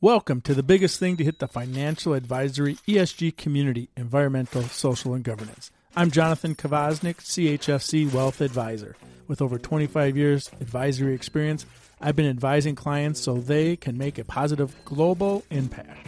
Welcome to the biggest thing to hit the financial advisory ESG community, environmental, social, and governance. I'm Jonathan Kvasnik, CHFC Wealth Advisor. With over 25 years advisory experience, I've been advising clients so they can make a positive global impact.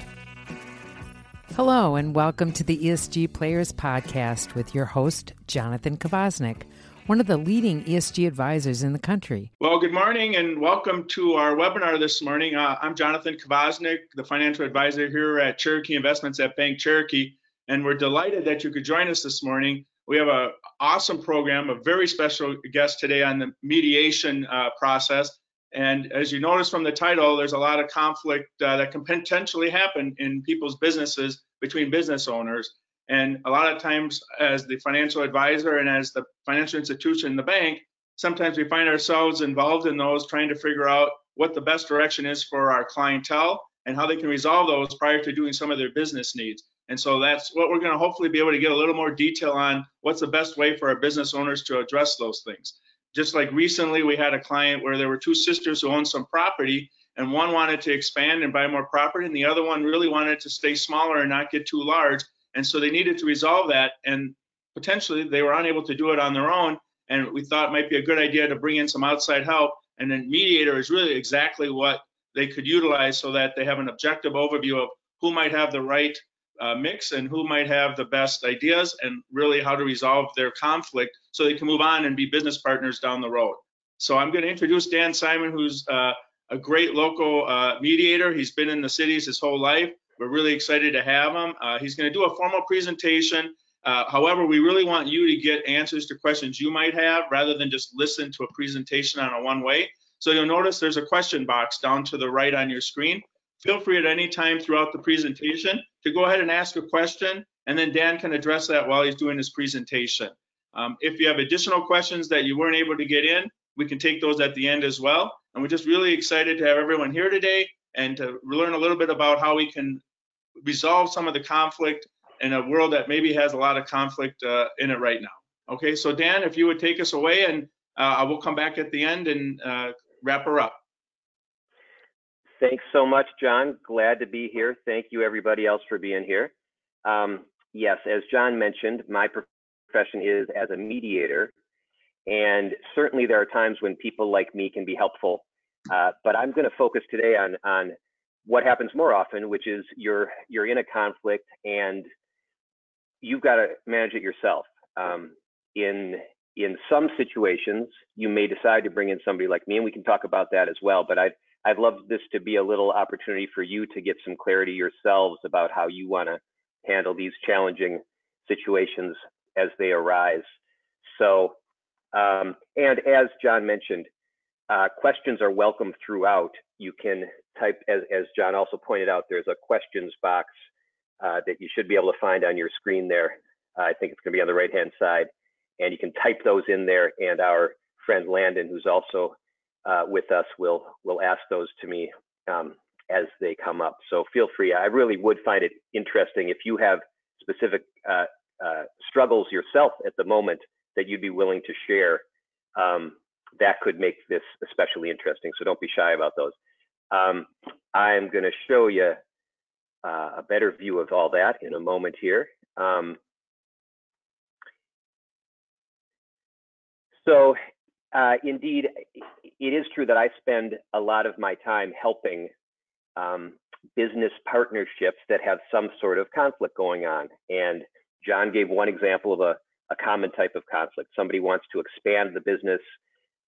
Hello, and welcome to the ESG Players Podcast with your host, Jonathan Kvasnik one of the leading ESG advisors in the country. Well, good morning and welcome to our webinar this morning. Uh, I'm Jonathan Kvasnik, the financial advisor here at Cherokee Investments at Bank Cherokee, and we're delighted that you could join us this morning. We have an awesome program, a very special guest today on the mediation uh, process. And as you notice from the title, there's a lot of conflict uh, that can potentially happen in people's businesses between business owners. And a lot of times, as the financial advisor and as the financial institution, the bank, sometimes we find ourselves involved in those trying to figure out what the best direction is for our clientele and how they can resolve those prior to doing some of their business needs. And so that's what we're going to hopefully be able to get a little more detail on what's the best way for our business owners to address those things. Just like recently, we had a client where there were two sisters who owned some property, and one wanted to expand and buy more property, and the other one really wanted to stay smaller and not get too large. And so they needed to resolve that. And potentially they were unable to do it on their own. And we thought it might be a good idea to bring in some outside help. And then mediator is really exactly what they could utilize so that they have an objective overview of who might have the right uh, mix and who might have the best ideas and really how to resolve their conflict so they can move on and be business partners down the road. So I'm going to introduce Dan Simon, who's uh, a great local uh, mediator. He's been in the cities his whole life. We're really excited to have him. Uh, he's going to do a formal presentation. Uh, however, we really want you to get answers to questions you might have rather than just listen to a presentation on a one way. So you'll notice there's a question box down to the right on your screen. Feel free at any time throughout the presentation to go ahead and ask a question, and then Dan can address that while he's doing his presentation. Um, if you have additional questions that you weren't able to get in, we can take those at the end as well. And we're just really excited to have everyone here today and to learn a little bit about how we can resolve some of the conflict in a world that maybe has a lot of conflict uh, in it right now. Okay, so Dan, if you would take us away, and uh, I will come back at the end and uh, wrap her up. Thanks so much, John. Glad to be here. Thank you, everybody else, for being here. Um, yes, as John mentioned, my profession is as a mediator, and certainly there are times when people like me can be helpful. Uh, but I'm going to focus today on on what happens more often, which is you're you're in a conflict and you've got to manage it yourself. Um, in in some situations, you may decide to bring in somebody like me, and we can talk about that as well. But I'd I'd love this to be a little opportunity for you to get some clarity yourselves about how you want to handle these challenging situations as they arise. So, um, and as John mentioned, uh, questions are welcome throughout. You can type, as, as John also pointed out, there's a questions box uh, that you should be able to find on your screen there. Uh, I think it's going to be on the right hand side. And you can type those in there, and our friend Landon, who's also uh, with us, will, will ask those to me um, as they come up. So feel free. I really would find it interesting if you have specific uh, uh, struggles yourself at the moment that you'd be willing to share. Um, that could make this especially interesting. So don't be shy about those. Um, I'm going to show you uh, a better view of all that in a moment here. Um, so uh, indeed, it is true that I spend a lot of my time helping um, business partnerships that have some sort of conflict going on. And John gave one example of a, a common type of conflict. Somebody wants to expand the business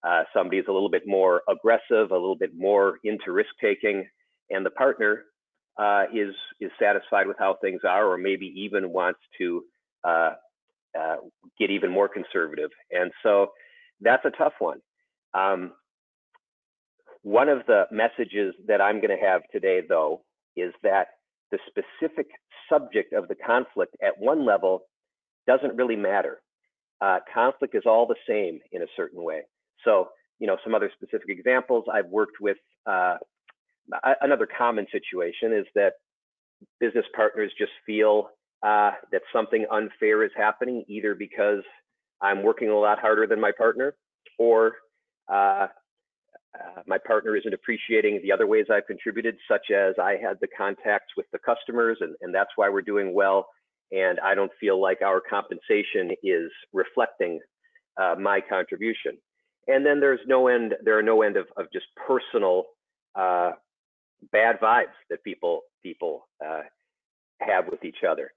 uh, somebody is a little bit more aggressive, a little bit more into risk taking, and the partner uh, is is satisfied with how things are, or maybe even wants to uh, uh get even more conservative. And so that's a tough one. Um, one of the messages that I'm going to have today, though, is that the specific subject of the conflict at one level doesn't really matter. Uh, conflict is all the same in a certain way. So, you know, some other specific examples I've worked with. Uh, another common situation is that business partners just feel uh, that something unfair is happening, either because I'm working a lot harder than my partner, or uh, uh, my partner isn't appreciating the other ways I've contributed, such as I had the contacts with the customers, and, and that's why we're doing well. And I don't feel like our compensation is reflecting uh, my contribution. And then there's no end. There are no end of, of just personal uh, bad vibes that people people uh, have with each other.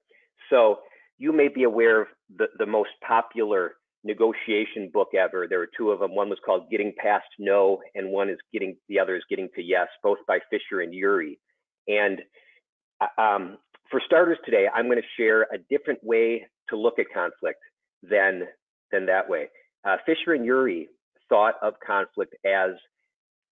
So you may be aware of the, the most popular negotiation book ever. There were two of them. One was called Getting Past No, and one is getting the other is Getting to Yes, both by Fisher and Ury. And uh, um, for starters today, I'm going to share a different way to look at conflict than than that way. Uh, Fisher and Ury thought of conflict as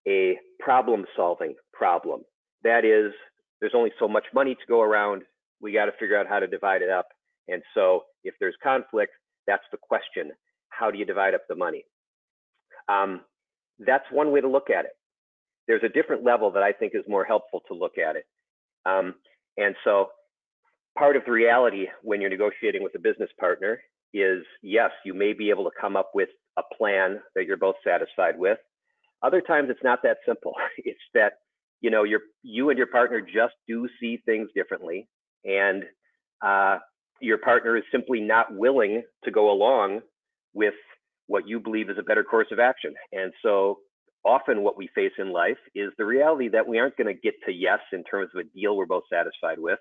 a problem-solving problem. That is, there's only so much money to go around. We got to figure out how to divide it up. And so, if there's conflict, that's the question. How do you divide up the money? Um, that's one way to look at it. There's a different level that I think is more helpful to look at it. Um, and so part of the reality when you're negotiating with a business partner is yes, you may be able to come up with a plan that you're both satisfied with. Other times it's not that simple. It's that you know you you and your partner just do see things differently, and uh, your partner is simply not willing to go along with what you believe is a better course of action. And so often what we face in life is the reality that we aren't going to get to yes in terms of a deal we're both satisfied with,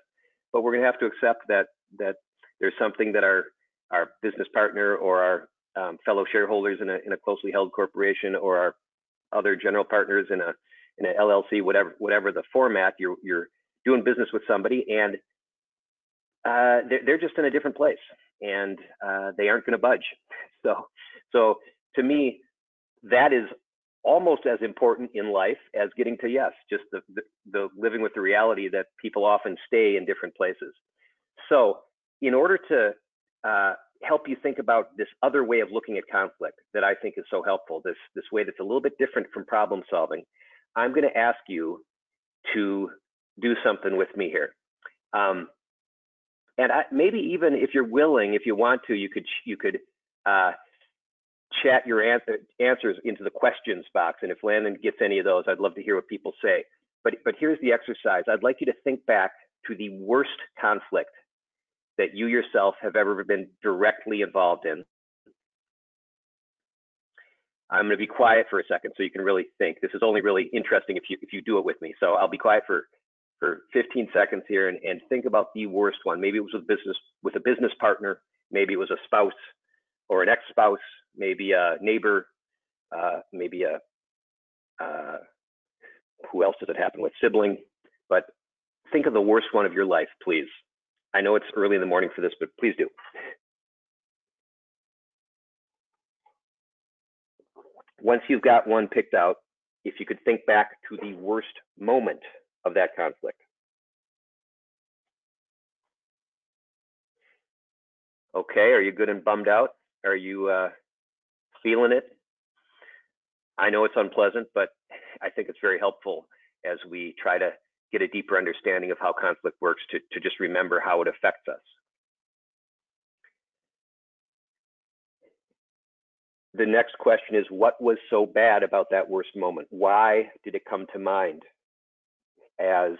but we're going to have to accept that that there's something that our our business partner or our um, fellow shareholders in a in a closely held corporation or our other general partners in a in an LLC, whatever whatever the format, you're you're doing business with somebody and uh, they're, they're just in a different place and uh, they aren't going to budge. So, so to me, that is almost as important in life as getting to yes, just the, the, the living with the reality that people often stay in different places. So, in order to uh, help you think about this other way of looking at conflict that I think is so helpful, this this way that's a little bit different from problem solving, I'm going to ask you to do something with me here. Um, and I, maybe even if you're willing, if you want to, you could you could uh, chat your answer, answers into the questions box. And if Landon gets any of those, I'd love to hear what people say. But but here's the exercise. I'd like you to think back to the worst conflict that you yourself have ever been directly involved in. I'm going to be quiet for a second so you can really think. This is only really interesting if you if you do it with me. So I'll be quiet for for 15 seconds here and, and think about the worst one. Maybe it was with business with a business partner. Maybe it was a spouse or an ex-spouse. Maybe a neighbor. Uh, maybe a uh, who else does it happen with? Sibling. But think of the worst one of your life, please. I know it's early in the morning for this, but please do. Once you've got one picked out, if you could think back to the worst moment of that conflict. Okay, are you good and bummed out? Are you uh, feeling it? I know it's unpleasant, but I think it's very helpful as we try to get a deeper understanding of how conflict works to, to just remember how it affects us. The next question is what was so bad about that worst moment? Why did it come to mind? as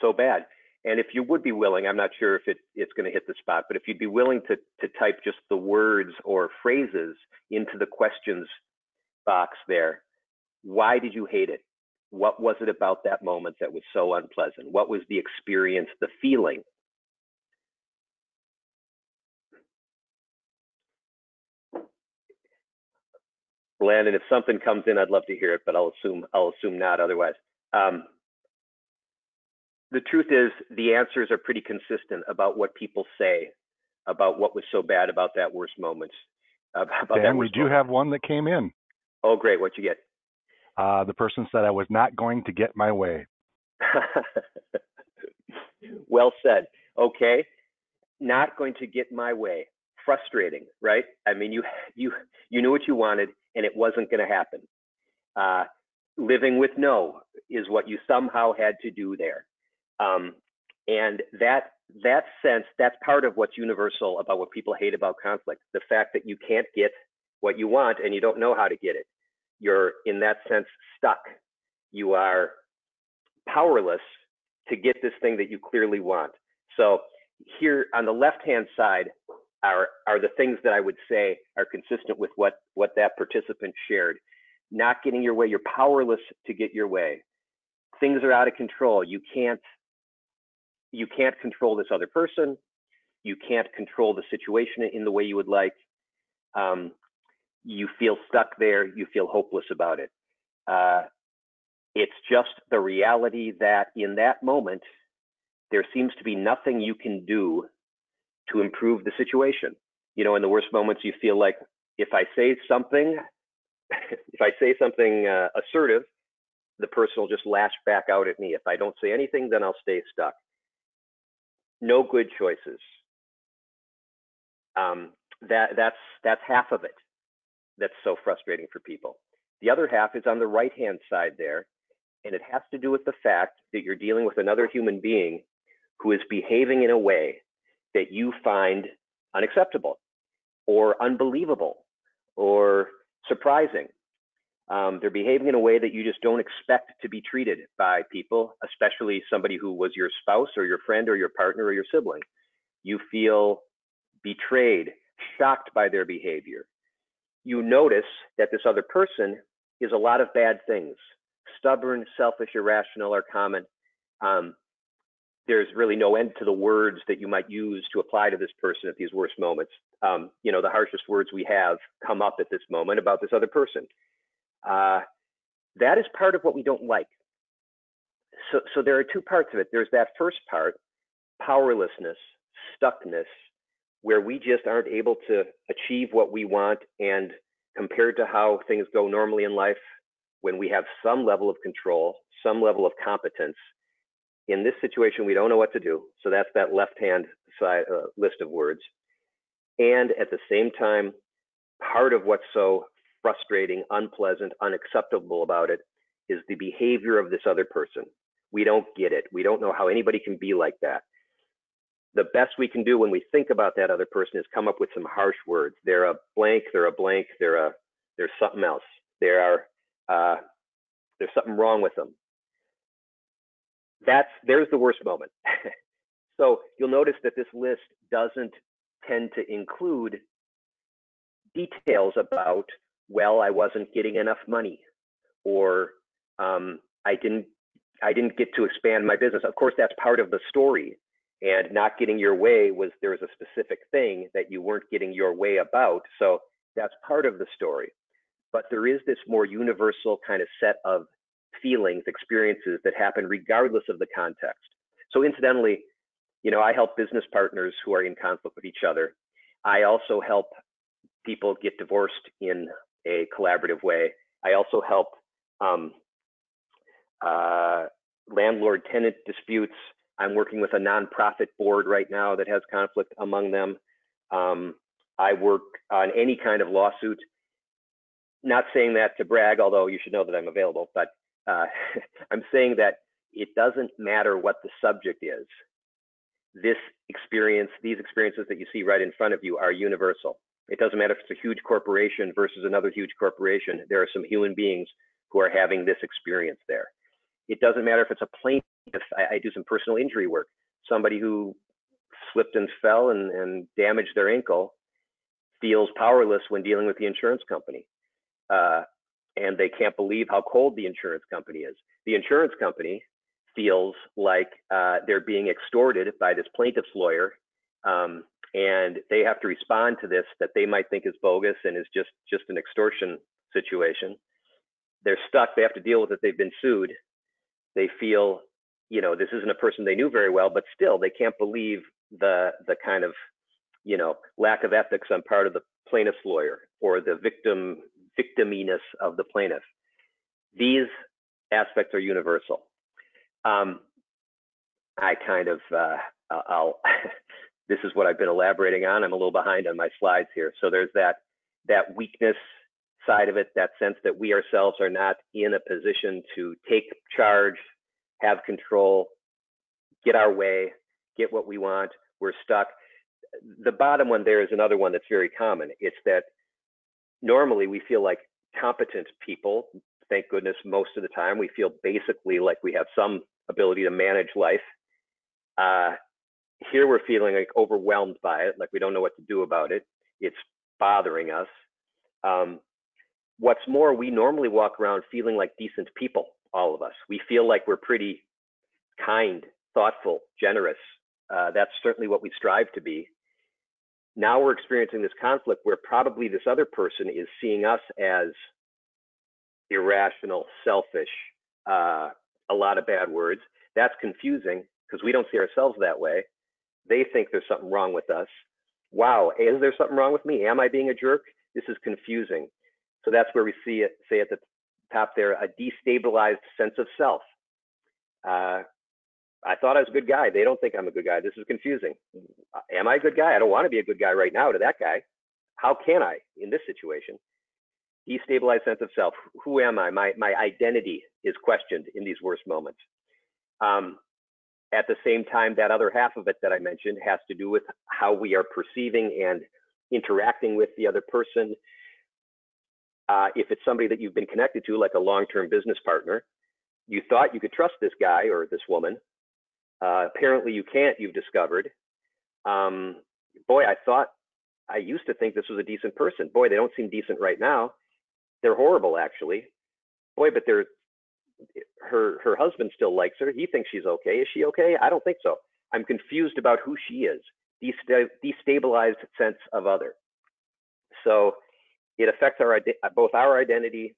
so bad. And if you would be willing, I'm not sure if it, it's going to hit the spot, but if you'd be willing to, to type just the words or phrases into the questions box there, why did you hate it? What was it about that moment that was so unpleasant? What was the experience, the feeling? Landon, if something comes in, I'd love to hear it, but I'll assume I'll assume not otherwise. Um, the truth is, the answers are pretty consistent about what people say about what was so bad about that worst moment. About Dan, we do moment. have one that came in. Oh, great! What you get? Uh, the person said I was not going to get my way. well said. Okay, not going to get my way. Frustrating, right? I mean, you you you knew what you wanted, and it wasn't going to happen. Uh, living with no is what you somehow had to do there. Um, and that that sense, that's part of what's universal about what people hate about conflict. The fact that you can't get what you want and you don't know how to get it. You're, in that sense, stuck. You are powerless to get this thing that you clearly want. So here on the left-hand side are, are the things that I would say are consistent with what, what that participant shared. Not getting your way, you're powerless to get your way. Things are out of control. You can't, you can't control this other person. You can't control the situation in the way you would like. Um, you feel stuck there. You feel hopeless about it. Uh, it's just the reality that in that moment, there seems to be nothing you can do to improve the situation. You know, in the worst moments, you feel like if I say something, if I say something uh, assertive, the person will just lash back out at me. If I don't say anything, then I'll stay stuck. No good choices. Um, that that's that's half of it. That's so frustrating for people. The other half is on the right hand side there, and it has to do with the fact that you're dealing with another human being who is behaving in a way that you find unacceptable or unbelievable or surprising. Um, they're behaving in a way that you just don't expect to be treated by people, especially somebody who was your spouse or your friend or your partner or your sibling. You feel betrayed, shocked by their behavior. You notice that this other person is a lot of bad things stubborn, selfish, irrational are common. Um, there's really no end to the words that you might use to apply to this person at these worst moments. Um, you know, the harshest words we have come up at this moment about this other person. Uh, that is part of what we don't like. So, so there are two parts of it. There's that first part, powerlessness, stuckness, where we just aren't able to achieve what we want. And compared to how things go normally in life, when we have some level of control, some level of competence, in this situation, we don't know what to do. So that's that left-hand side uh, list of words. And at the same time, part of what's so frustrating, unpleasant, unacceptable about it is the behavior of this other person. We don't get it. We don't know how anybody can be like that. The best we can do when we think about that other person is come up with some harsh words. They're a blank, they're a blank, they're a, there's something else. There are, uh, there's something wrong with them that's there's the worst moment. so you'll notice that this list doesn't tend to include details about, well, I wasn't getting enough money, or um, I didn't I didn't get to expand my business. Of course, that's part of the story. And not getting your way was there was a specific thing that you weren't getting your way about. So that's part of the story. But there is this more universal kind of set of feelings, experiences that happen regardless of the context. So incidentally, you know, I help business partners who are in conflict with each other. I also help people get divorced in a collaborative way. I also help um, uh, landlord tenant disputes. I'm working with a nonprofit board right now that has conflict among them. Um, I work on any kind of lawsuit. Not saying that to brag, although you should know that I'm available, but uh, I'm saying that it doesn't matter what the subject is. This experience, these experiences that you see right in front of you are universal. It doesn't matter if it's a huge corporation versus another huge corporation. There are some human beings who are having this experience there. It doesn't matter if it's a plaintiff. I, I do some personal injury work. Somebody who slipped and fell and, and damaged their ankle feels powerless when dealing with the insurance company. Uh, and they can't believe how cold the insurance company is. The insurance company feels like uh, they're being extorted by this plaintiff's lawyer, um, and they have to respond to this that they might think is bogus and is just just an extortion situation. They're stuck. They have to deal with it. They've been sued. They feel, you know, this isn't a person they knew very well, but still, they can't believe the the kind of, you know, lack of ethics on part of the plaintiff's lawyer or the victim victiminess of the plaintiff. These aspects are universal. Um, I kind of, uh, I'll, this is what I've been elaborating on. I'm a little behind on my slides here. So there's that, that weakness side of it, that sense that we ourselves are not in a position to take charge, have control, get our way, get what we want. We're stuck. The bottom one there is another one that's very common. It's that normally we feel like competent people. Thank goodness, most of the time we feel basically like we have some ability to manage life. Uh, here we're feeling like overwhelmed by it, like we don't know what to do about it. It's bothering us. Um, what's more, we normally walk around feeling like decent people, all of us. We feel like we're pretty kind, thoughtful, generous. Uh, that's certainly what we strive to be. Now we're experiencing this conflict where probably this other person is seeing us as irrational, selfish, uh, a lot of bad words. That's confusing because we don't see ourselves that way. They think there's something wrong with us. Wow, is there something wrong with me? Am I being a jerk? This is confusing. So that's where we see it, say at the top there, a destabilized sense of self. Uh, I thought I was a good guy. They don't think I'm a good guy. This is confusing. Am I a good guy? I don't want to be a good guy right now to that guy. How can I in this situation? Destabilized sense of self. Who am I? My my identity is questioned in these worst moments. Um, at the same time, that other half of it that I mentioned has to do with how we are perceiving and interacting with the other person. Uh, if it's somebody that you've been connected to, like a long-term business partner, you thought you could trust this guy or this woman. Uh, apparently, you can't. You've discovered. Um, boy, I thought I used to think this was a decent person. Boy, they don't seem decent right now. They're horrible, actually. Boy, but they're her her husband still likes her. He thinks she's okay. Is she okay? I don't think so. I'm confused about who she is. Destabilized sense of other. So it affects our both our identity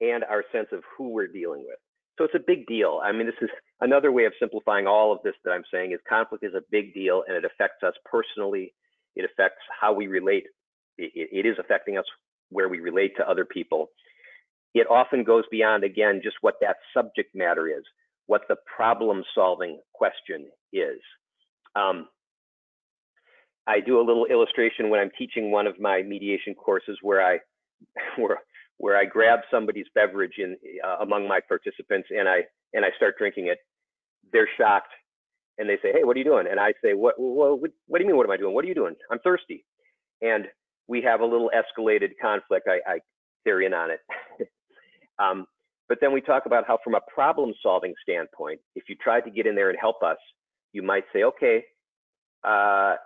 and our sense of who we're dealing with. So it's a big deal. I mean, this is another way of simplifying all of this that I'm saying is conflict is a big deal and it affects us personally. It affects how we relate. it, it is affecting us where we relate to other people it often goes beyond, again, just what that subject matter is, what the problem solving question is. Um, I do a little illustration when I'm teaching one of my mediation courses where I where where I grab somebody's beverage in uh, among my participants and I and I start drinking it. They're shocked and they say, "Hey, what are you doing?" And I say, "What what what, what do you mean? What am I doing? What are you doing? I'm thirsty." And we have a little escalated conflict. I, I they're in on it. Um, but then we talk about how, from a problem solving standpoint, if you tried to get in there and help us, you might say, okay, uh,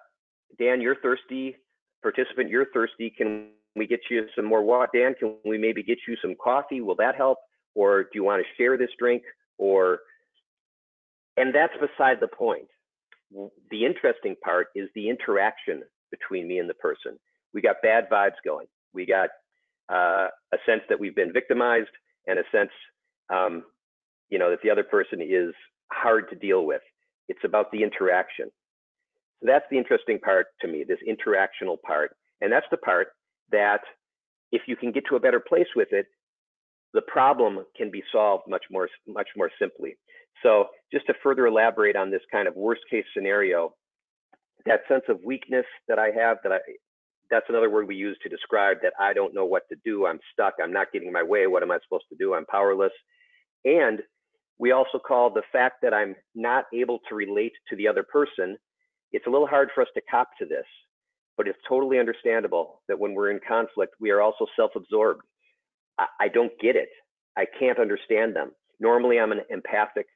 Dan, you're thirsty. Participant, you're thirsty. Can we get you some more water? Dan, can we maybe get you some coffee? Will that help? Or do you want to share this drink? Or, and that's beside the point. The interesting part is the interaction between me and the person. We got bad vibes going. We got uh, a sense that we've been victimized and a sense, um, you know, that the other person is hard to deal with. It's about the interaction. So that's the interesting part to me, this interactional part. And that's the part that if you can get to a better place with it, the problem can be solved much more, much more simply. So just to further elaborate on this kind of worst case scenario, that sense of weakness that I have that I that's another word we use to describe that I don't know what to do. I'm stuck. I'm not getting my way. What am I supposed to do? I'm powerless. And we also call the fact that I'm not able to relate to the other person. It's a little hard for us to cop to this, but it's totally understandable that when we're in conflict, we are also self absorbed. I, I don't get it. I can't understand them. Normally, I'm an empathic,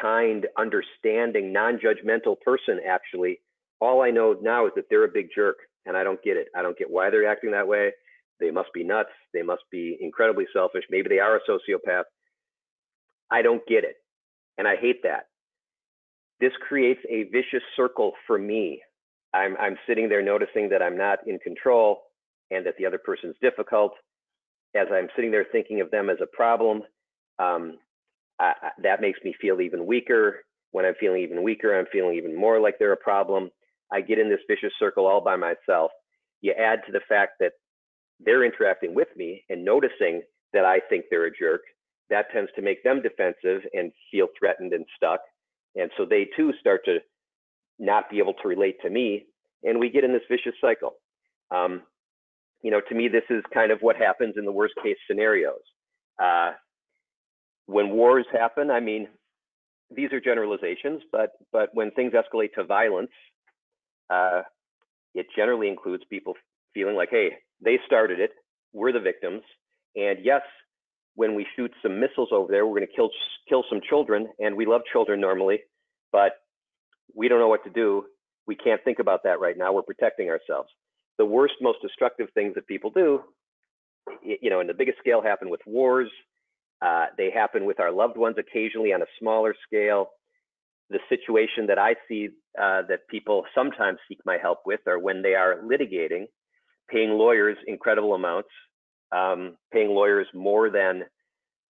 kind, understanding, non judgmental person, actually. All I know now is that they're a big jerk and I don't get it. I don't get why they're acting that way. They must be nuts. They must be incredibly selfish. Maybe they are a sociopath. I don't get it. And I hate that. This creates a vicious circle for me. I'm, I'm sitting there noticing that I'm not in control and that the other person's difficult. As I'm sitting there thinking of them as a problem, um, I, that makes me feel even weaker. When I'm feeling even weaker, I'm feeling even more like they're a problem. I get in this vicious circle all by myself. You add to the fact that they're interacting with me and noticing that I think they're a jerk. That tends to make them defensive and feel threatened and stuck. And so they too start to not be able to relate to me. And we get in this vicious cycle. Um, you know, to me, this is kind of what happens in the worst case scenarios. Uh, when wars happen, I mean, these are generalizations, but but when things escalate to violence, uh, it generally includes people feeling like, hey, they started it. we're the victims. And yes, when we shoot some missiles over there, we're going to kill kill some children, and we love children normally, but we don't know what to do. We can't think about that right now. We're protecting ourselves. The worst, most destructive things that people do, you know, in the biggest scale, happen with wars. Uh, they happen with our loved ones occasionally on a smaller scale. The situation that I see uh, that people sometimes seek my help with are when they are litigating, paying lawyers incredible amounts, um, paying lawyers more than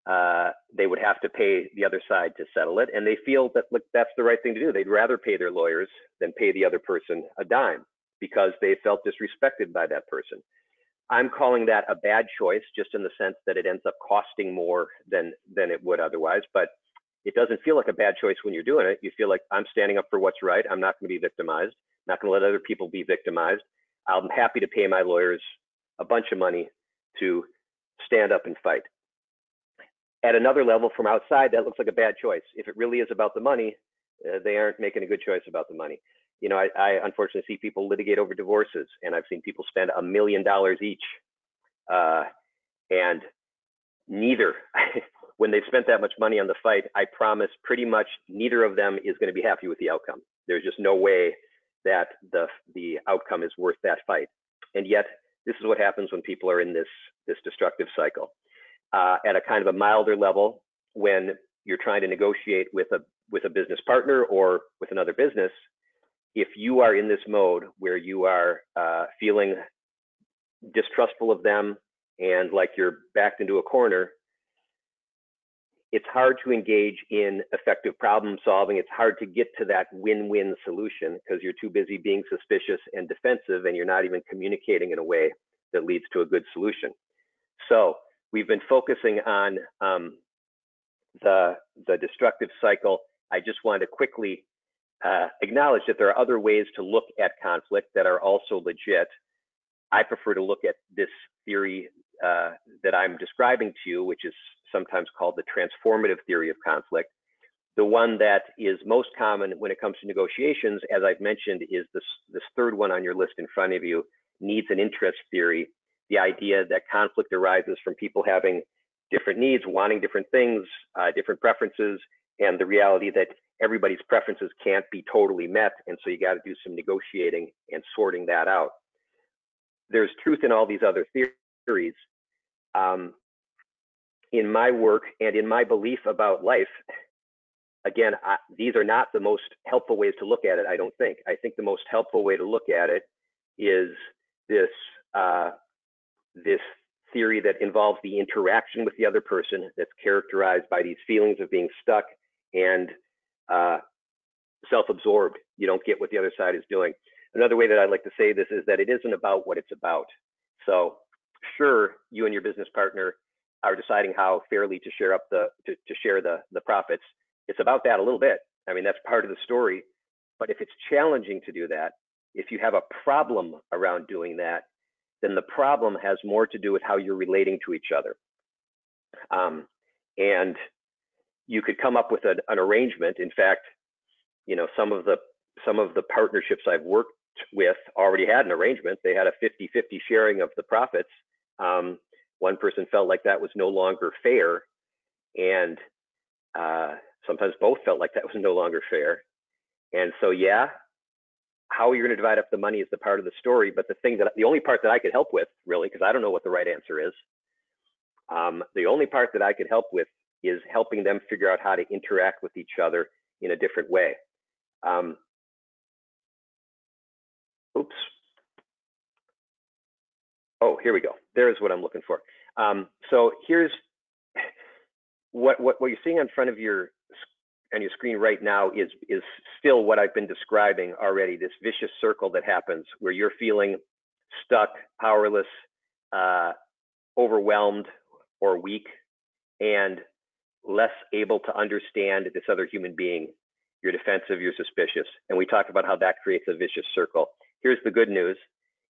uh, they would have to pay the other side to settle it. And they feel that look, that's the right thing to do. They'd rather pay their lawyers than pay the other person a dime because they felt disrespected by that person. I'm calling that a bad choice, just in the sense that it ends up costing more than than it would otherwise. But it doesn't feel like a bad choice when you're doing it. You feel like I'm standing up for what's right. I'm not going to be victimized. I'm not going to let other people be victimized. I'm happy to pay my lawyers a bunch of money to stand up and fight. At another level from outside, that looks like a bad choice. If it really is about the money, uh, they aren't making a good choice about the money. You know, I, I, unfortunately see people litigate over divorces, and I've seen people spend a million dollars each, uh, and neither, when they've spent that much money on the fight, I promise pretty much neither of them is going to be happy with the outcome. There's just no way that the the outcome is worth that fight. And yet, this is what happens when people are in this this destructive cycle. Uh, at a kind of a milder level, when you're trying to negotiate with a with a business partner or with another business, if you are in this mode where you are uh, feeling distrustful of them and like you're backed into a corner, it's hard to engage in effective problem solving. It's hard to get to that win-win solution because you're too busy being suspicious and defensive and you're not even communicating in a way that leads to a good solution. So we've been focusing on um, the, the destructive cycle. I just wanted to quickly uh, acknowledge that there are other ways to look at conflict that are also legit. I prefer to look at this theory uh, that I'm describing to you, which is sometimes called the transformative theory of conflict. The one that is most common when it comes to negotiations, as I've mentioned, is this, this third one on your list in front of you, needs and interest theory. The idea that conflict arises from people having different needs, wanting different things, uh, different preferences, and the reality that everybody's preferences can't be totally met. And so you got to do some negotiating and sorting that out. There's truth in all these other theories. Um, in my work and in my belief about life, again, I, these are not the most helpful ways to look at it, I don't think. I think the most helpful way to look at it is this, uh, this theory that involves the interaction with the other person that's characterized by these feelings of being stuck and uh, self-absorbed. You don't get what the other side is doing. Another way that I like to say this is that it isn't about what it's about. So sure, you and your business partner are deciding how fairly to share up the to, to share the the profits. It's about that a little bit. I mean, that's part of the story. But if it's challenging to do that, if you have a problem around doing that, then the problem has more to do with how you're relating to each other. Um, and you could come up with an, an arrangement. In fact, you know, some of the some of the partnerships I've worked with already had an arrangement. They had a 50-50 sharing of the profits. Um, one person felt like that was no longer fair, and uh, sometimes both felt like that was no longer fair. And so, yeah, how you're going to divide up the money is the part of the story. But the thing that the only part that I could help with, really, because I don't know what the right answer is, um, the only part that I could help with is helping them figure out how to interact with each other in a different way. Um, oops. Oh, here we go. There's what I'm looking for. Um, so here's what, what, what you're seeing in front of your on your screen right now is is still what I've been describing already. This vicious circle that happens where you're feeling stuck, powerless, uh, overwhelmed, or weak, and less able to understand this other human being. You're defensive, you're suspicious. And we talk about how that creates a vicious circle. Here's the good news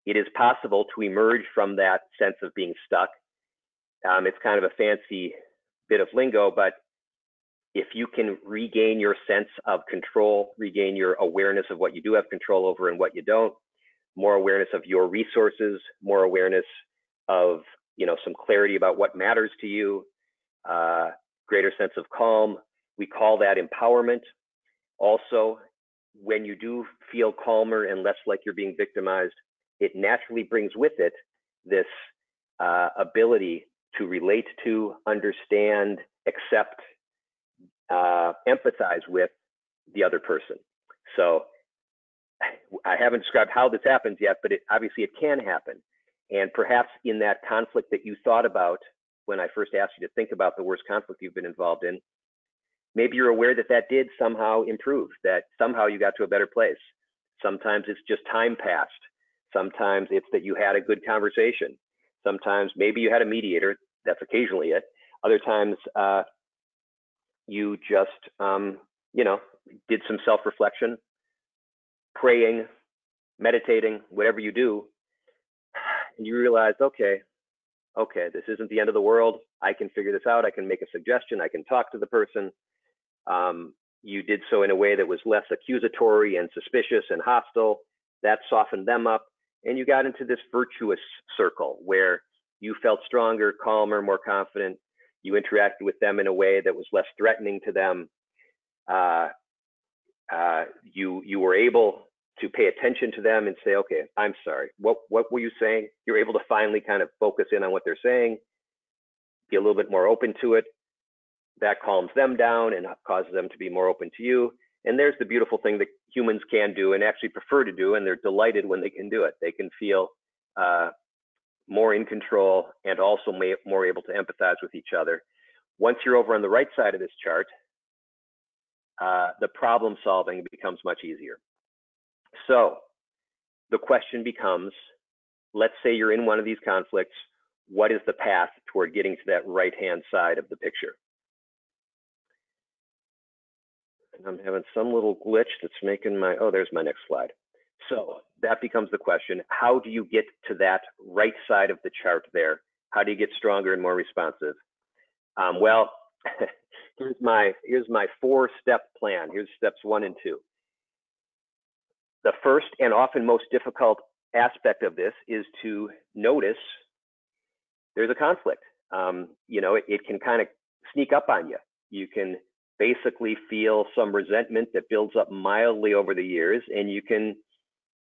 it is possible to emerge from that sense of being stuck. Um, it's kind of a fancy bit of lingo, but if you can regain your sense of control, regain your awareness of what you do have control over and what you don't, more awareness of your resources, more awareness of you know, some clarity about what matters to you, uh, greater sense of calm. We call that empowerment. Also, when you do feel calmer and less like you're being victimized, it naturally brings with it this uh, ability to relate to, understand, accept, uh, empathize with the other person. So I haven't described how this happens yet, but it, obviously it can happen. And perhaps in that conflict that you thought about when I first asked you to think about the worst conflict you've been involved in, maybe you're aware that that did somehow improve, that somehow you got to a better place. Sometimes it's just time passed. Sometimes it's that you had a good conversation. Sometimes maybe you had a mediator. That's occasionally it. Other times uh, you just, um, you know, did some self reflection, praying, meditating, whatever you do, and you realize, okay, okay, this isn't the end of the world. I can figure this out. I can make a suggestion. I can talk to the person. Um, you did so in a way that was less accusatory and suspicious and hostile. That softened them up. And you got into this virtuous circle where you felt stronger, calmer, more confident. You interacted with them in a way that was less threatening to them. Uh, uh, you you were able to pay attention to them and say, okay, I'm sorry. What what were you saying? You're able to finally kind of focus in on what they're saying, be a little bit more open to it. That calms them down and causes them to be more open to you. And there's the beautiful thing that humans can do and actually prefer to do, and they're delighted when they can do it. They can feel uh, more in control and also may, more able to empathize with each other. Once you're over on the right side of this chart, uh, the problem solving becomes much easier. So the question becomes, let's say you're in one of these conflicts, what is the path toward getting to that right-hand side of the picture? And I'm having some little glitch that's making my, oh, there's my next slide. So that becomes the question, how do you get to that right side of the chart there? How do you get stronger and more responsive? Um, well, here's my here's my four step plan. Here's steps one and two. The first and often most difficult aspect of this is to notice there's a conflict. Um, you know, it, it can kind of sneak up on you. You can basically feel some resentment that builds up mildly over the years, and you can,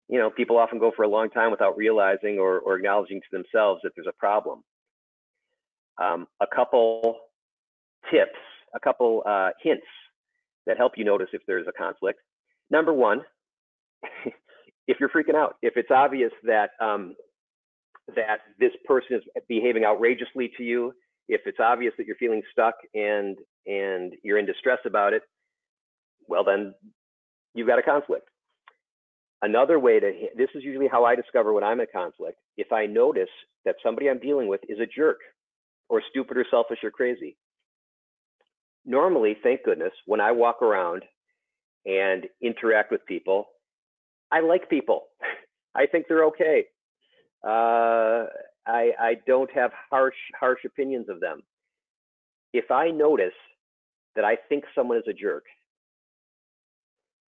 you know, people often go for a long time without realizing or, or acknowledging to themselves that there's a problem. Um, a couple tips, a couple uh, hints that help you notice if there's a conflict. Number one, if you're freaking out, if it's obvious that um, that this person is behaving outrageously to you, if it's obvious that you're feeling stuck and and you're in distress about it, well then you've got a conflict. Another way to this is usually how I discover when I'm in conflict. If I notice that somebody I'm dealing with is a jerk or stupid or selfish or crazy. Normally, thank goodness, when I walk around and interact with people, I like people. I think they're okay. Uh, I, I don't have harsh harsh opinions of them. If I notice that I think someone is a jerk,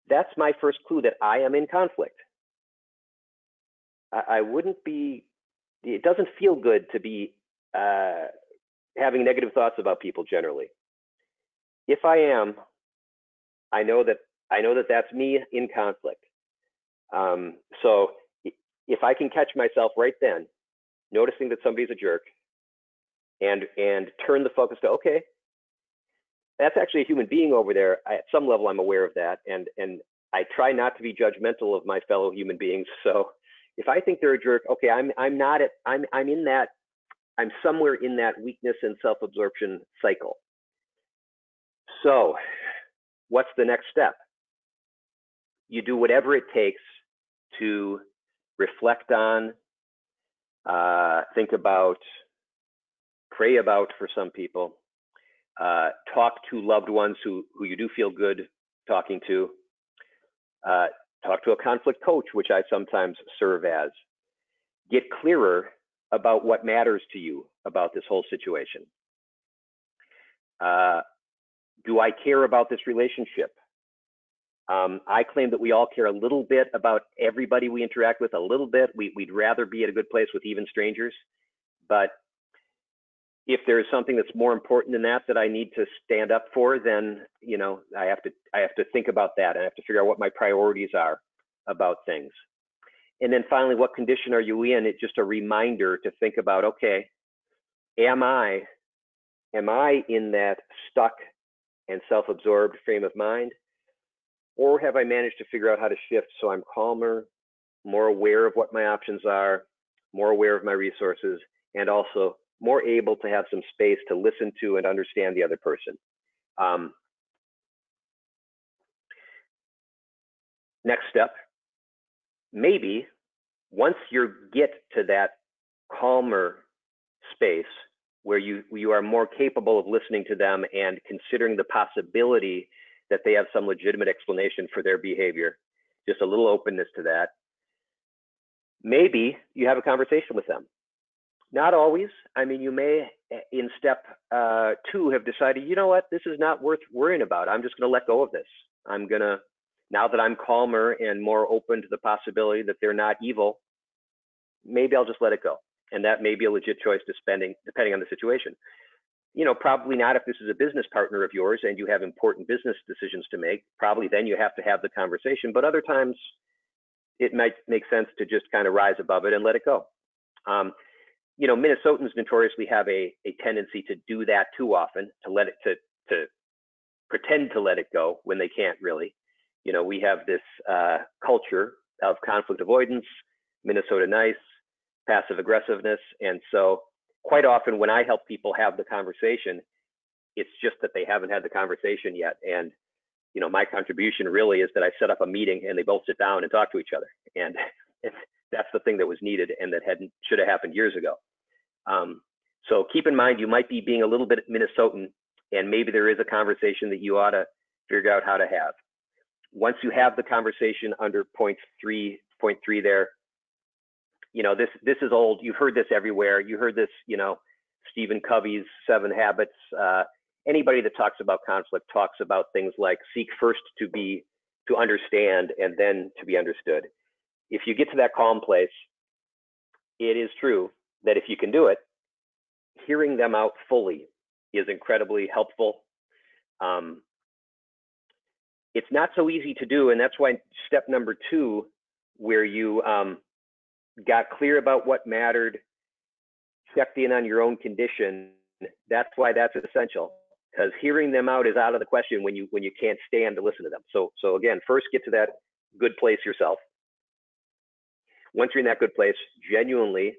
that's my first clue that I am in conflict. I, I wouldn't be. It doesn't feel good to be uh, having negative thoughts about people generally. If I am, I know that I know that that's me in conflict. Um, so if I can catch myself right then, noticing that somebody's a jerk, and and turn the focus to okay, that's actually a human being over there. I, at some level, I'm aware of that, and and I try not to be judgmental of my fellow human beings. So if I think they're a jerk, okay, I'm I'm not at I'm I'm in that I'm somewhere in that weakness and self-absorption cycle. So, what's the next step? You do whatever it takes to reflect on, uh, think about, pray about for some people, uh, talk to loved ones who, who you do feel good talking to, uh, talk to a conflict coach, which I sometimes serve as. Get clearer about what matters to you about this whole situation. Uh, do I care about this relationship? Um, I claim that we all care a little bit about everybody we interact with, a little bit. We, would rather be at a good place with even strangers. But if there's something that's more important than that that I need to stand up for, then you know I have to I have to think about that. I have to figure out what my priorities are about things. And then finally, what condition are you in? It's just a reminder to think about, okay, am I am I in that stuck and self-absorbed frame of mind? Or have I managed to figure out how to shift so I'm calmer, more aware of what my options are, more aware of my resources, and also more able to have some space to listen to and understand the other person. Um, next step, maybe once you get to that calmer space where you you are more capable of listening to them and considering the possibility that they have some legitimate explanation for their behavior just a little openness to that maybe you have a conversation with them not always i mean you may in step uh, two have decided you know what this is not worth worrying about i'm just going to let go of this i'm going to now that I'm calmer and more open to the possibility that they're not evil, maybe I'll just let it go. And that may be a legit choice to spending, depending on the situation. You know, probably not if this is a business partner of yours and you have important business decisions to make. Probably then you have to have the conversation. But other times, it might make sense to just kind of rise above it and let it go. Um, you know, Minnesotans notoriously have a, a tendency to do that too often, to let it to to pretend to let it go when they can't really you know, we have this uh, culture of conflict avoidance, Minnesota nice, passive aggressiveness. And so quite often when I help people have the conversation, it's just that they haven't had the conversation yet. And, you know, my contribution really is that I set up a meeting and they both sit down and talk to each other. And that's the thing that was needed and that hadn't should have happened years ago. Um, so keep in mind, you might be being a little bit Minnesotan and maybe there is a conversation that you ought to figure out how to have once you have the conversation under point three, point three there, you know, this this is old. You've heard this everywhere. You heard this, you know, Stephen Covey's Seven Habits. Uh, anybody that talks about conflict talks about things like seek first to be to understand and then to be understood. If you get to that calm place, it is true that if you can do it, hearing them out fully is incredibly helpful. Um, it's not so easy to do. And that's why step number two, where you um, got clear about what mattered, checked in on your own condition, that's why that's essential. Because hearing them out is out of the question when you when you can't stand to listen to them. So so again, first get to that good place yourself. Once you're in that good place, genuinely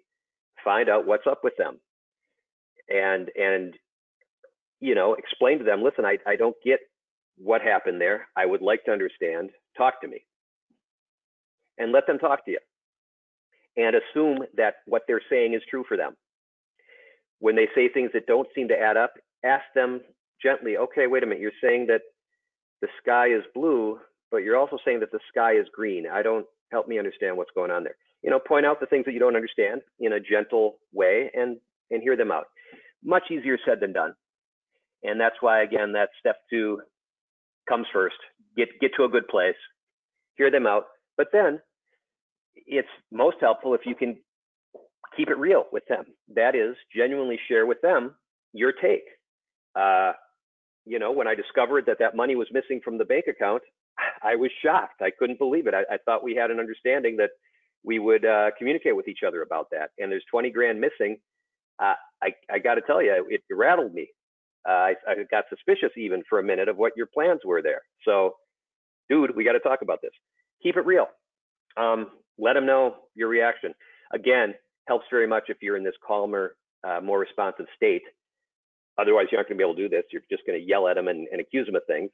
find out what's up with them. And and you know, explain to them, listen, I, I don't get what happened there. I would like to understand. Talk to me. And let them talk to you. And assume that what they're saying is true for them. When they say things that don't seem to add up, ask them gently, okay, wait a minute, you're saying that the sky is blue, but you're also saying that the sky is green. I don't help me understand what's going on there. You know, point out the things that you don't understand in a gentle way and and hear them out. Much easier said than done. And that's why again that step two comes first. Get get to a good place, hear them out, but then it's most helpful if you can keep it real with them. That is, genuinely share with them your take. Uh, you know, when I discovered that that money was missing from the bank account, I was shocked. I couldn't believe it. I, I thought we had an understanding that we would uh, communicate with each other about that. And there's 20 grand missing. Uh, I, I got to tell you, it rattled me. Uh, I, I got suspicious even for a minute of what your plans were there. So, dude, we got to talk about this. Keep it real. Um, let them know your reaction. Again, helps very much if you're in this calmer, uh, more responsive state. Otherwise, you aren't going to be able to do this. You're just going to yell at them and, and, accuse them of things.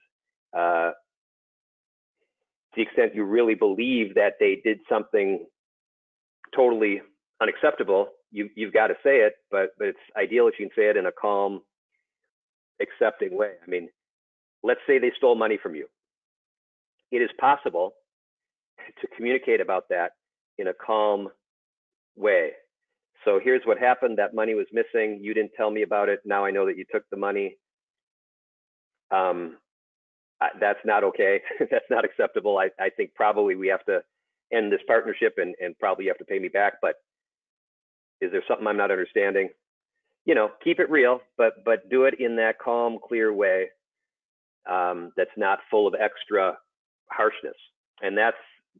Uh, to the extent you really believe that they did something totally unacceptable, you, you've got to say it. But but it's ideal if you can say it in a calm, accepting way. I mean, let's say they stole money from you. It is possible to communicate about that in a calm way. So here's what happened. That money was missing. You didn't tell me about it. Now I know that you took the money. Um, that's not okay. that's not acceptable. I, I think probably we have to end this partnership and, and probably you have to pay me back. But is there something I'm not understanding? you know, keep it real, but but do it in that calm, clear way um, that's not full of extra harshness. And that's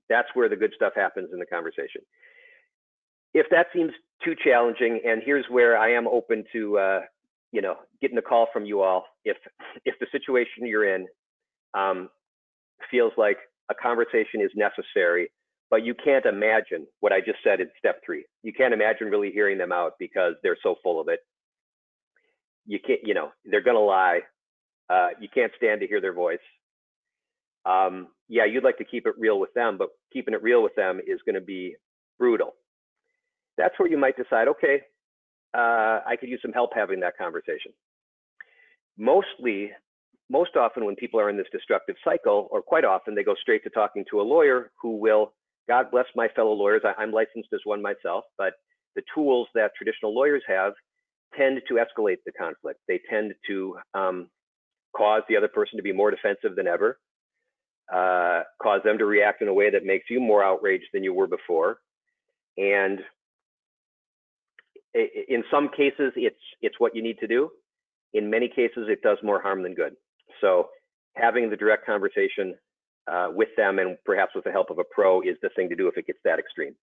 that's where the good stuff happens in the conversation. If that seems too challenging, and here's where I am open to, uh, you know, getting a call from you all. If if the situation you're in um, feels like a conversation is necessary, but you can't imagine what I just said in step three. You can't imagine really hearing them out because they're so full of it. You can't, you know, they're gonna lie. Uh, you can't stand to hear their voice. Um, yeah, you'd like to keep it real with them, but keeping it real with them is going to be brutal. That's where you might decide, okay, uh, I could use some help having that conversation. Mostly, most often when people are in this destructive cycle, or quite often, they go straight to talking to a lawyer who will, God bless my fellow lawyers, I, I'm licensed as one myself, but the tools that traditional lawyers have tend to escalate the conflict. They tend to um, cause the other person to be more defensive than ever, uh, cause them to react in a way that makes you more outraged than you were before. And in some cases, it's it's what you need to do. In many cases, it does more harm than good. So having the direct conversation uh, with them and perhaps with the help of a pro is the thing to do if it gets that extreme.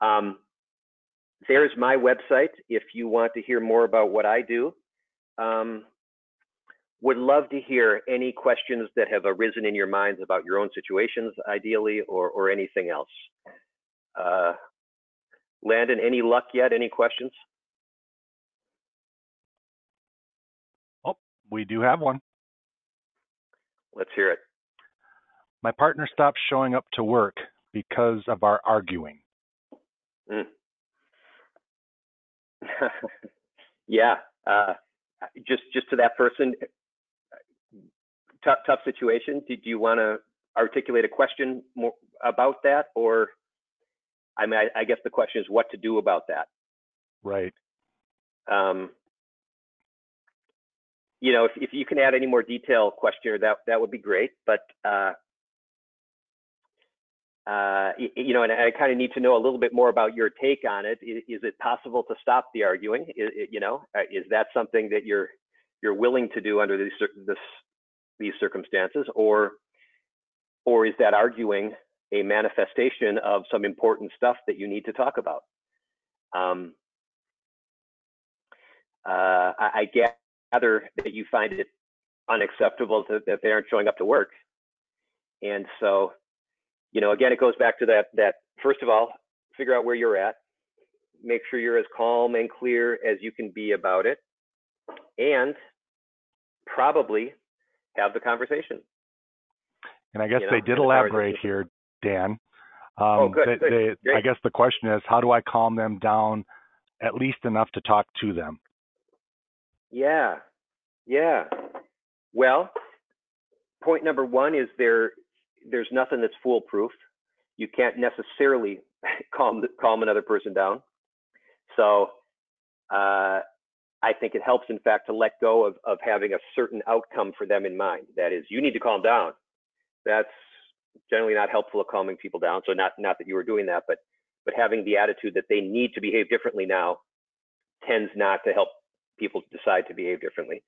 Um, there's my website if you want to hear more about what I do. Um, would love to hear any questions that have arisen in your minds about your own situations, ideally, or, or anything else. Uh, Landon, any luck yet? Any questions? Oh, we do have one. Let's hear it. My partner stopped showing up to work because of our arguing. Mm. yeah. Uh, just just to that person, tough tough situation. Do, do you want to articulate a question more about that, or I mean, I, I, guess the question is what to do about that. Right. Um, you know, if, if you can add any more detail question, that that would be great. But uh, uh, you know, and I kind of need to know a little bit more about your take on it. Is, is it possible to stop the arguing? Is, you know, uh, is that something that you're you're willing to do under these this, these circumstances, or or is that arguing a manifestation of some important stuff that you need to talk about? Um, uh, I, I gather that you find it unacceptable to, that they aren't showing up to work, and so you know, again, it goes back to that, that first of all, figure out where you're at, make sure you're as calm and clear as you can be about it, and probably have the conversation. And I guess you know, they did elaborate here, Dan. Um, oh, good, they, good. They, I guess the question is, how do I calm them down at least enough to talk to them? Yeah, yeah. Well, point number one is there there's nothing that's foolproof. You can't necessarily calm calm another person down. So uh, I think it helps, in fact, to let go of, of having a certain outcome for them in mind. That is, you need to calm down. That's generally not helpful at calming people down. So not not that you were doing that, but but having the attitude that they need to behave differently now tends not to help people decide to behave differently.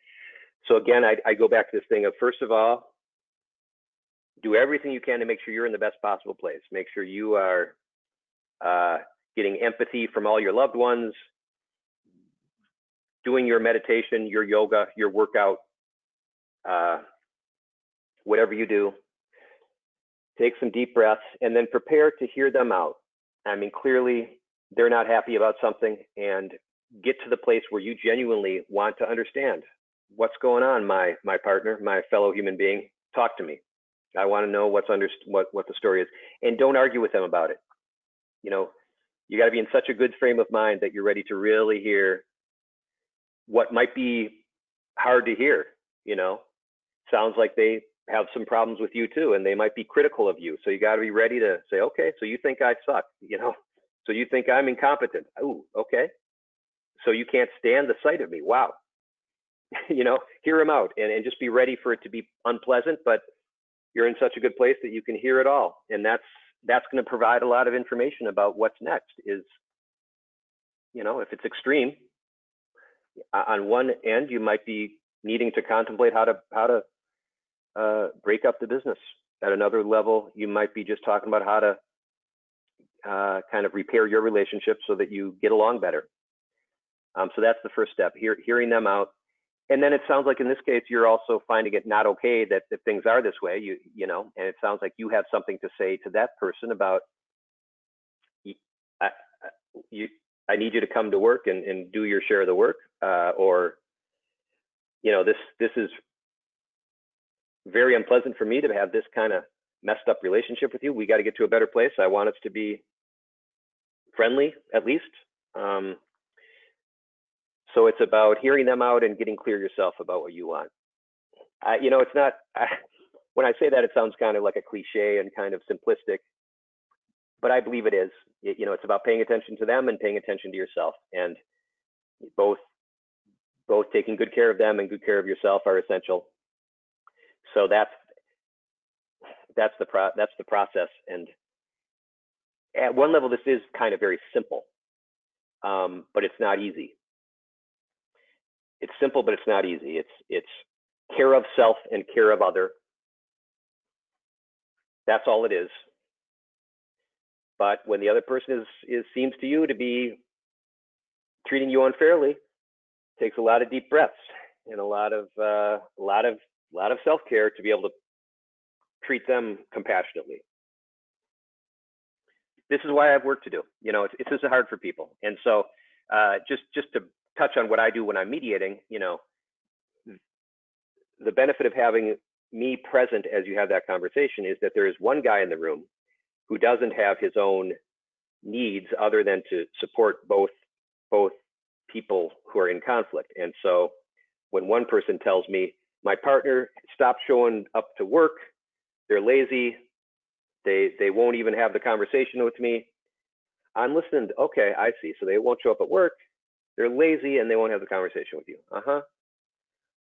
So again, I, I go back to this thing of first of all, do everything you can to make sure you're in the best possible place. Make sure you are uh, getting empathy from all your loved ones, doing your meditation, your yoga, your workout, uh, whatever you do. Take some deep breaths and then prepare to hear them out. I mean, clearly they're not happy about something and get to the place where you genuinely want to understand what's going on, my my partner, my fellow human being. Talk to me. I want to know what's under what what the story is, and don't argue with them about it. You know, you got to be in such a good frame of mind that you're ready to really hear what might be hard to hear. You know, sounds like they have some problems with you too, and they might be critical of you. So you got to be ready to say, okay, so you think I suck, you know? So you think I'm incompetent? Oh, okay. So you can't stand the sight of me? Wow. you know, hear them out and, and just be ready for it to be unpleasant, but you're in such a good place that you can hear it all and that's that's going to provide a lot of information about what's next is you know if it's extreme on one end, you might be needing to contemplate how to how to uh, break up the business. At another level, you might be just talking about how to uh, kind of repair your relationship so that you get along better. Um, so that's the first step, hear, hearing them out. And then it sounds like in this case, you're also finding it not okay that, things are this way, you, you know, and it sounds like you have something to say to that person about, I, you, I need you to come to work and, and do your share of the work, uh, or, you know, this, this is very unpleasant for me to have this kind of messed up relationship with you. We got to get to a better place. I want us to be friendly, at least. Um, so it's about hearing them out and getting clear yourself about what you want. You know, it's not. I, when I say that, it sounds kind of like a cliche and kind of simplistic, but I believe it is. It, you know, it's about paying attention to them and paying attention to yourself, and both both taking good care of them and good care of yourself are essential. So that's that's the pro that's the process, and at one level, this is kind of very simple, um, but it's not easy it's simple, but it's not easy. It's it's care of self and care of other. That's all it is. But when the other person is is seems to you to be treating you unfairly, takes a lot of deep breaths and a lot of uh, a lot of a lot of self care to be able to treat them compassionately. This is why I have work to do. You know, it's, it's is hard for people, and so uh, just just to touch on what I do when I'm mediating, you know, the benefit of having me present as you have that conversation is that there is one guy in the room who doesn't have his own needs other than to support both both people who are in conflict. And so when one person tells me my partner stopped showing up to work, they're lazy, they they won't even have the conversation with me. I'm listening. Okay, I see. So they won't show up at work. They're lazy and they won't have the conversation with you. Uh huh.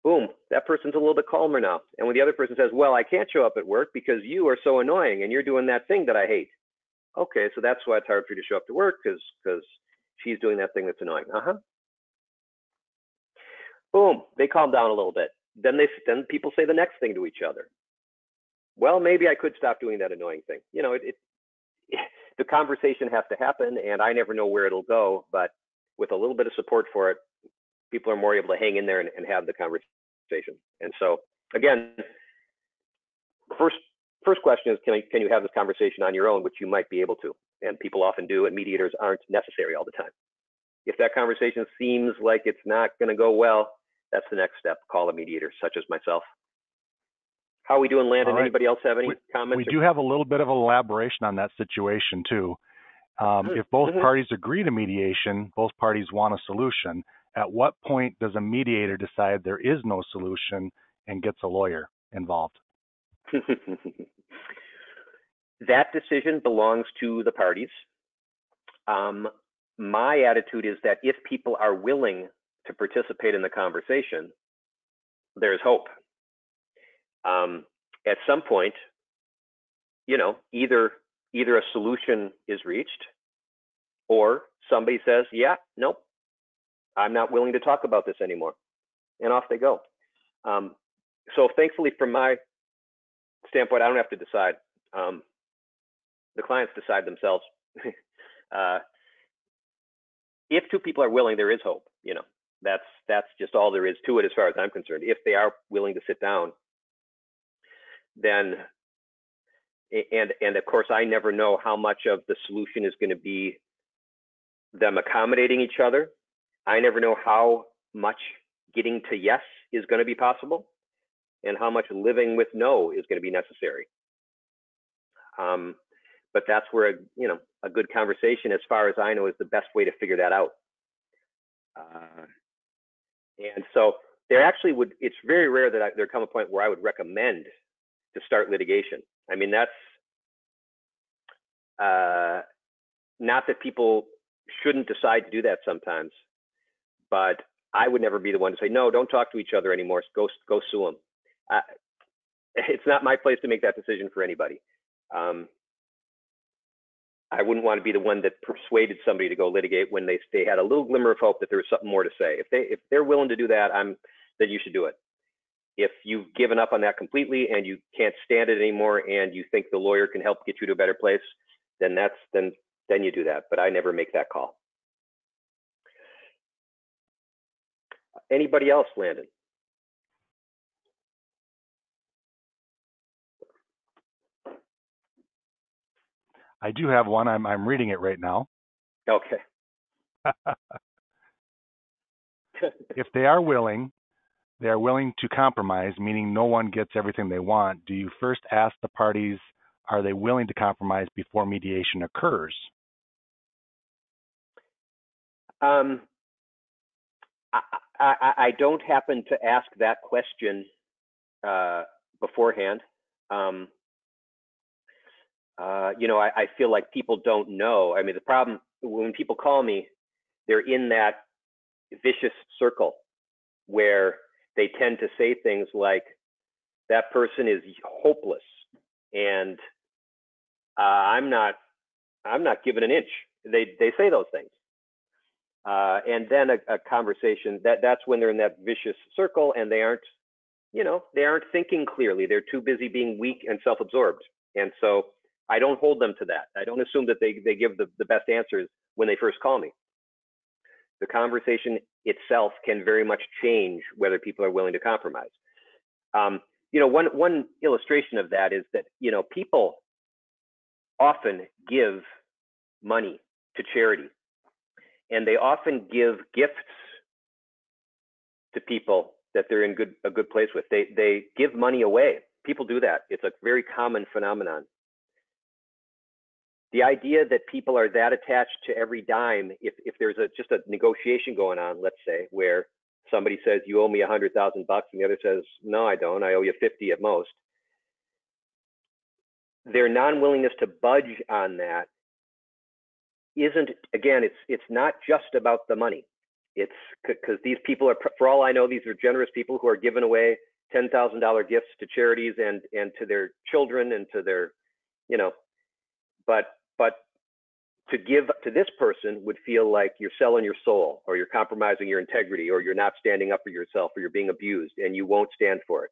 Boom, that person's a little bit calmer now. And when the other person says, Well, I can't show up at work because you are so annoying and you're doing that thing that I hate. Okay, so that's why it's hard for you to show up to work because because she's doing that thing that's annoying. Uh huh. Boom, they calm down a little bit. Then they then people say the next thing to each other. Well, maybe I could stop doing that annoying thing. You know, it, it the conversation has to happen, and I never know where it'll go. But with a little bit of support for it, people are more able to hang in there and, and have the conversation. And so, again, first first question is, can I, can you have this conversation on your own, which you might be able to, and people often do, and mediators aren't necessary all the time. If that conversation seems like it's not going to go well, that's the next step. Call a mediator, such as myself. How are we doing, Landon? Right. Anybody else have any we, comments? We or? do have a little bit of elaboration on that situation too. Um, if both mm-hmm. parties agree to mediation, both parties want a solution. At what point does a mediator decide there is no solution and gets a lawyer involved? that decision belongs to the parties. Um, my attitude is that if people are willing to participate in the conversation, there's hope. Um, at some point, you know, either either a solution is reached or somebody says, yeah, nope, I'm not willing to talk about this anymore. And off they go. Um, so thankfully, from my standpoint, I don't have to decide. Um, the clients decide themselves. uh, if two people are willing, there is hope. You know, that's that's just all there is to it, as far as I'm concerned. If they are willing to sit down, then and and of course i never know how much of the solution is going to be them accommodating each other. I never know how much getting to yes is going to be possible and how much living with no is going to be necessary. Um, but that's where a, you know a good conversation as far as i know is the best way to figure that out. Uh, and so there actually would it's very rare that I, there come a point where i would recommend to start litigation I mean, that's uh, not that people shouldn't decide to do that sometimes, but I would never be the one to say, no, don't talk to each other anymore. Go, go sue them. Uh, it's not my place to make that decision for anybody. Um, I wouldn't want to be the one that persuaded somebody to go litigate when they they had a little glimmer of hope that there was something more to say. If they if they're willing to do that, I'm then you should do it. If you've given up on that completely and you can't stand it anymore and you think the lawyer can help get you to a better place, then that's then then you do that. But I never make that call. Anybody else, Landon? I do have one. I'm I'm reading it right now. Okay. if they are willing, they are willing to compromise, meaning no one gets everything they want. Do you first ask the parties, are they willing to compromise before mediation occurs? Um, I, I, I don't happen to ask that question uh, beforehand. Um, uh, you know, I, I feel like people don't know. I mean, the problem when people call me, they're in that vicious circle where they tend to say things like, that person is hopeless and uh, I'm not, I'm not given an inch. They, they say those things. Uh, and then a, a conversation that that's when they're in that vicious circle and they aren't, you know, they aren't thinking clearly. They're too busy being weak and self-absorbed. And so I don't hold them to that. I don't assume that they, they give the, the best answers when they first call me. The conversation itself can very much change whether people are willing to compromise. Um, you know, one, one illustration of that is that, you know, people often give money to charity and they often give gifts to people that they're in good a good place with. They they give money away. People do that. It's a very common phenomenon the idea that people are that attached to every dime, if, if there's a, just a negotiation going on, let's say, where somebody says, you owe me a hundred thousand bucks and the other says, no, I don't, I owe you 50 at most. Their non-willingness to budge on that isn't, again, it's, it's not just about the money. It's because these people are, for all I know, these are generous people who are giving away $10,000 gifts to charities and, and to their children and to their, you know, but but to give to this person would feel like you're selling your soul or you're compromising your integrity or you're not standing up for yourself or you're being abused and you won't stand for it.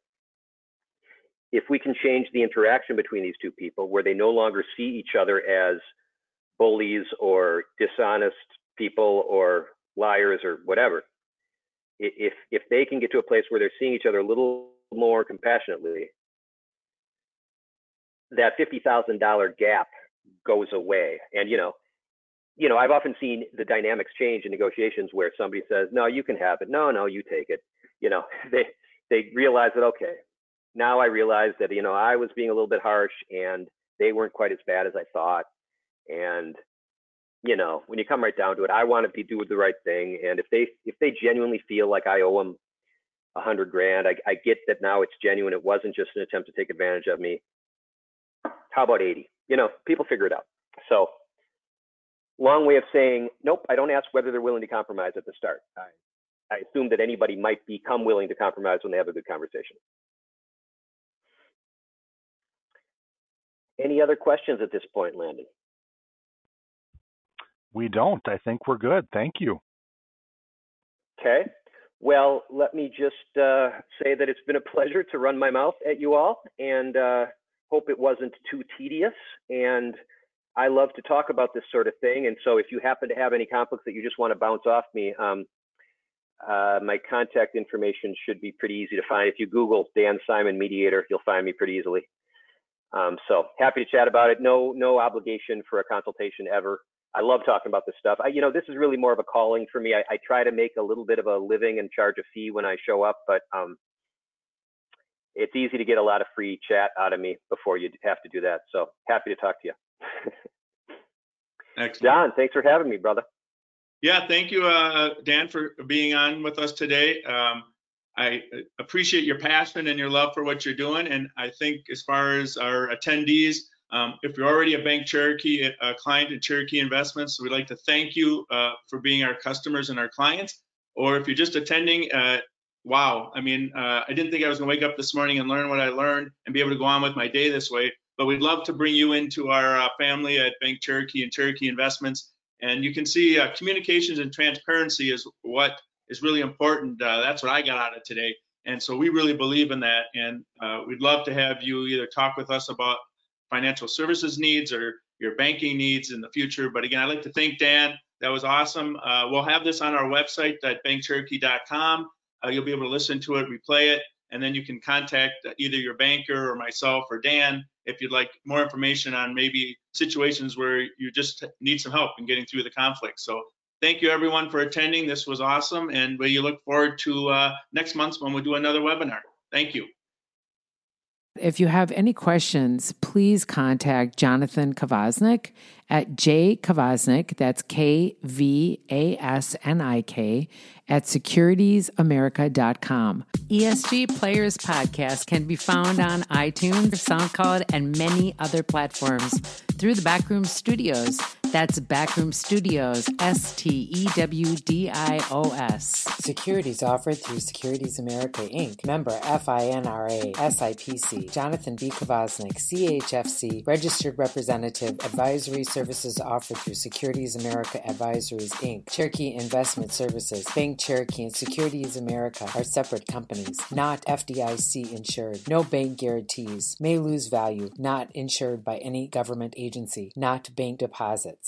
If we can change the interaction between these two people where they no longer see each other as bullies or dishonest people or liars or whatever, if if they can get to a place where they're seeing each other a little more compassionately, that $50,000 gap goes away. And you know, you know, I've often seen the dynamics change in negotiations where somebody says, "No, you can have it. No, no, you take it." You know, they they realize that okay, now I realize that you know I was being a little bit harsh and they weren't quite as bad as I thought. And you know, when you come right down to it, I want to be do the right thing. And if they if they genuinely feel like I owe them a hundred grand, I, I get that now it's genuine. It wasn't just an attempt to take advantage of me. How about 80? you know, people figure it out. So long way of saying, nope, I don't ask whether they're willing to compromise at the start. I, I assume that anybody might become willing to compromise when they have a good conversation. Any other questions at this point, Landon? We don't. I think we're good. Thank you. Okay. Well, let me just uh, say that it's been a pleasure to run my mouth at you all. And uh, hope it wasn't too tedious. And I love to talk about this sort of thing. And so if you happen to have any conflicts that you just want to bounce off me, um, uh, my contact information should be pretty easy to find. If you Google Dan Simon Mediator, you'll find me pretty easily. Um, so happy to chat about it. No, no obligation for a consultation ever. I love talking about this stuff. I, you know, this is really more of a calling for me. I, I, try to make a little bit of a living and charge a fee when I show up, but um, it's easy to get a lot of free chat out of me before you have to do that. So happy to talk to you. Excellent. John, thanks for having me, brother. Yeah, thank you, uh, Dan, for being on with us today. Um, I appreciate your passion and your love for what you're doing. And I think as far as our attendees, um, if you're already a Bank Cherokee, a client at Cherokee Investments, we'd like to thank you uh, for being our customers and our clients. Or if you're just attending, uh, wow. I mean, uh, I didn't think I was going to wake up this morning and learn what I learned and be able to go on with my day this way. but we'd love to bring you into our uh, family at Bank Cherokee and Cherokee Investments. And you can see uh, communications and transparency is what is really important. Uh, that's what I got out of today. And so we really believe in that. And uh, we'd love to have you either talk with us about financial services needs or your banking needs in the future. But again, I'd like to thank Dan. That was awesome. Uh, we'll have this on our website at bankcherokee.com. Uh, you'll be able to listen to it, replay it, and then you can contact either your banker or myself or Dan if you'd like more information on maybe situations where you just need some help in getting through the conflict. So thank you everyone for attending. This was awesome, and we look forward to uh, next month when we do another webinar. Thank you. If you have any questions, please contact Jonathan Kvasnik at jkvasnik, that's K V A S N I K, at securitiesamerica.com. ESG Players Podcast can be found on iTunes, SoundCloud, and many other platforms through the Backroom Stewdios. That's Backroom Stewdios, S T E W D I O S. Securities offered through Securities America Inc., member FINRA, SIPC. Jonathan B. Kvasnik, CHFC, registered representative, advisory services offered through Securities America Advisories Inc., Cherokee Investment Services, Bank Cherokee, and Securities America are separate companies, not FDIC insured. No bank guarantees, may lose value, not insured by any government agency, not bank deposits.